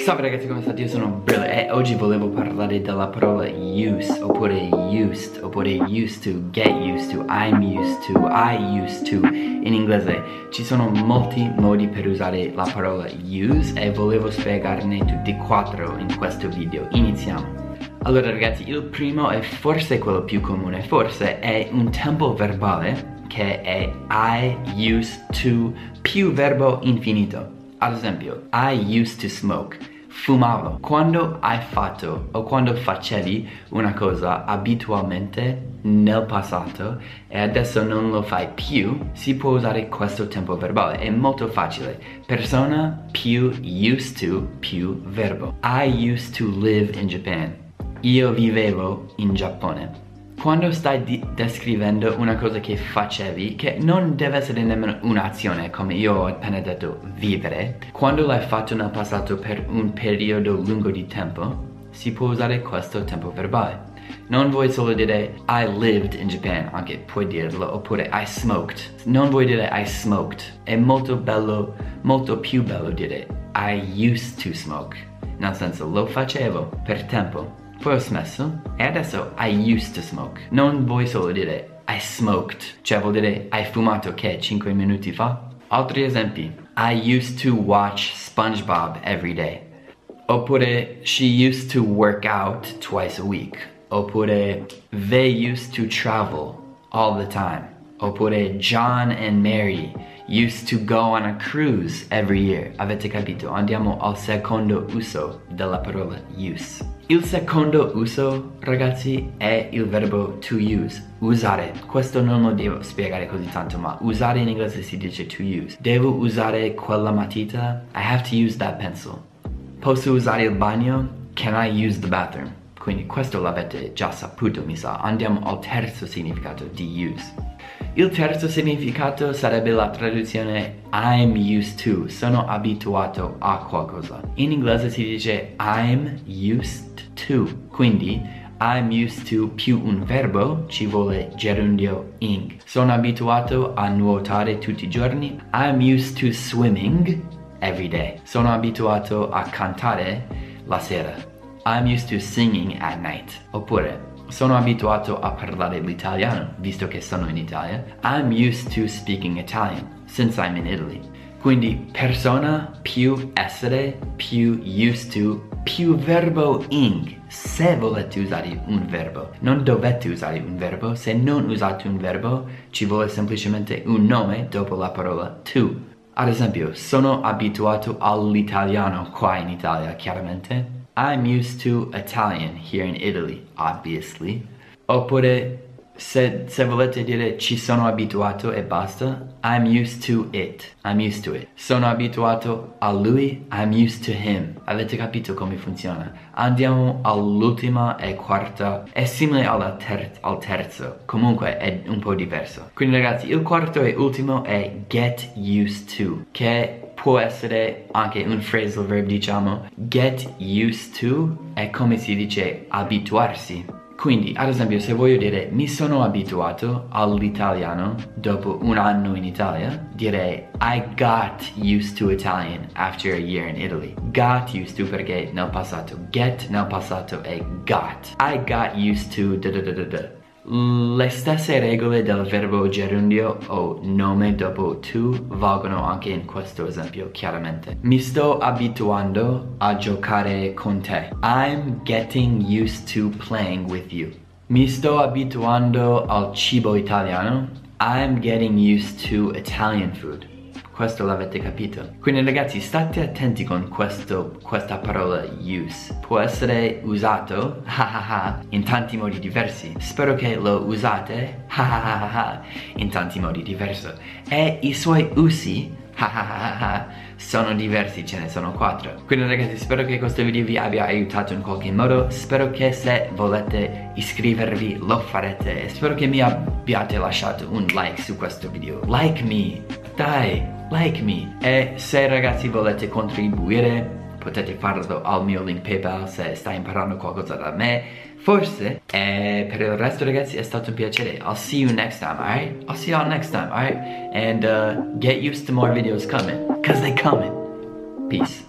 Salve ragazzi come state? Io sono Brill e oggi volevo parlare della parola use oppure used oppure used to, get used to, I'm used to, I used to. In inglese ci sono molti modi per usare la parola use e volevo spiegarne tutti quattro in questo video. Iniziamo. Allora ragazzi il primo è forse quello più comune forse è un tempo verbale che è I used to più verbo infinito ad esempio I used to smoke fumavo. Quando hai fatto o quando facevi una cosa abitualmente nel passato e adesso non lo fai più, si può usare questo tempo verbale. È molto facile. Persona più used to più verbo. I used to live in Japan. Io vivevo in Giappone quando stai descrivendo una cosa che facevi, che non deve essere nemmeno un'azione, come io ho appena detto, vivere, quando l'hai fatto nel passato per un periodo lungo di tempo, si può usare questo tempo verbale. Non vuoi solo dire I lived in Japan, anche puoi dirlo, oppure I smoked. Non vuoi dire I smoked. È molto bello, molto più bello dire I used to smoke. Nel senso, lo facevo per tempo poi ho smesso e adesso I used to smoke. Non vuoi solo dire I smoked, cioè vuol dire hai fumato che 5 minuti fa? Altri esempi. I used to watch SpongeBob every day. Oppure she used to work out twice a week. Oppure they used to travel all the time. Oppure John and Mary used to go on a cruise every year. Avete capito? Andiamo al secondo uso della parola use. Il secondo uso, ragazzi, è il verbo to use, usare. Questo non lo devo spiegare così tanto, ma usare in inglese si dice to use. Devo usare quella matita? I have to use that pencil. Posso usare il bagno? Can I use the bathroom? Quindi questo l'avete già saputo, mi sa. Andiamo al terzo significato di use. Il terzo significato sarebbe la traduzione I'm used to, sono abituato a qualcosa. In inglese si dice I'm used to, quindi I'm used to più un verbo ci vuole gerundio ing. Sono abituato a nuotare tutti i giorni. I'm used to swimming every day. Sono abituato a cantare la sera. I'm used to singing at night. Oppure sono abituato a parlare l'italiano, visto che sono in Italia. I'm used to speaking Italian, since I'm in Italy. Quindi persona più essere più used to più verbo ing se volete usare un verbo. Non dovete usare un verbo, se non usate un verbo ci vuole semplicemente un nome dopo la parola to. Ad esempio, sono abituato all'italiano qua in Italia, chiaramente. I'm used to Italian here in Italy, obviously. Oppure, se, se volete dire ci sono abituato e basta, I'm used to it. I'm used to it. Sono abituato a lui, I'm used to him. Avete capito come funziona? Andiamo all'ultima e quarta. È simile ter al terzo, comunque è un po' diverso. Quindi ragazzi, il quarto e ultimo è get used to, che può essere anche un phrasal verb diciamo get used to è come si dice abituarsi quindi ad esempio se voglio dire mi sono abituato all'italiano dopo un anno in Italia direi I got used to Italian after a year in Italy. Got used to perché nel passato. Get nel passato è got. I got used to da da da da da le stesse regole del verbo gerundio o nome dopo to valgono anche in questo esempio, chiaramente. Mi sto abituando a giocare con te. I'm getting used to playing with you. Mi sto abituando al cibo italiano. I'm getting used to Italian food questo l'avete capito. Quindi ragazzi state attenti con questo, questa parola use. Può essere usato in tanti modi diversi. Spero che lo usate in tanti modi diversi e i suoi usi sono diversi, ce ne sono quattro. Quindi ragazzi spero che questo video vi abbia aiutato in qualche modo. Spero che se volete iscrivervi lo farete. E spero che mi abbiate lasciato un like su questo video. Like me, dai like me. E se ragazzi volete contribuire potete farlo al mio link PayPal se stai imparando qualcosa da me. Forse e per il resto ragazzi è stato un piacere. I'll see you next time alright? I'll see you all next time alright? And uh, get used to more videos coming cause they coming. Peace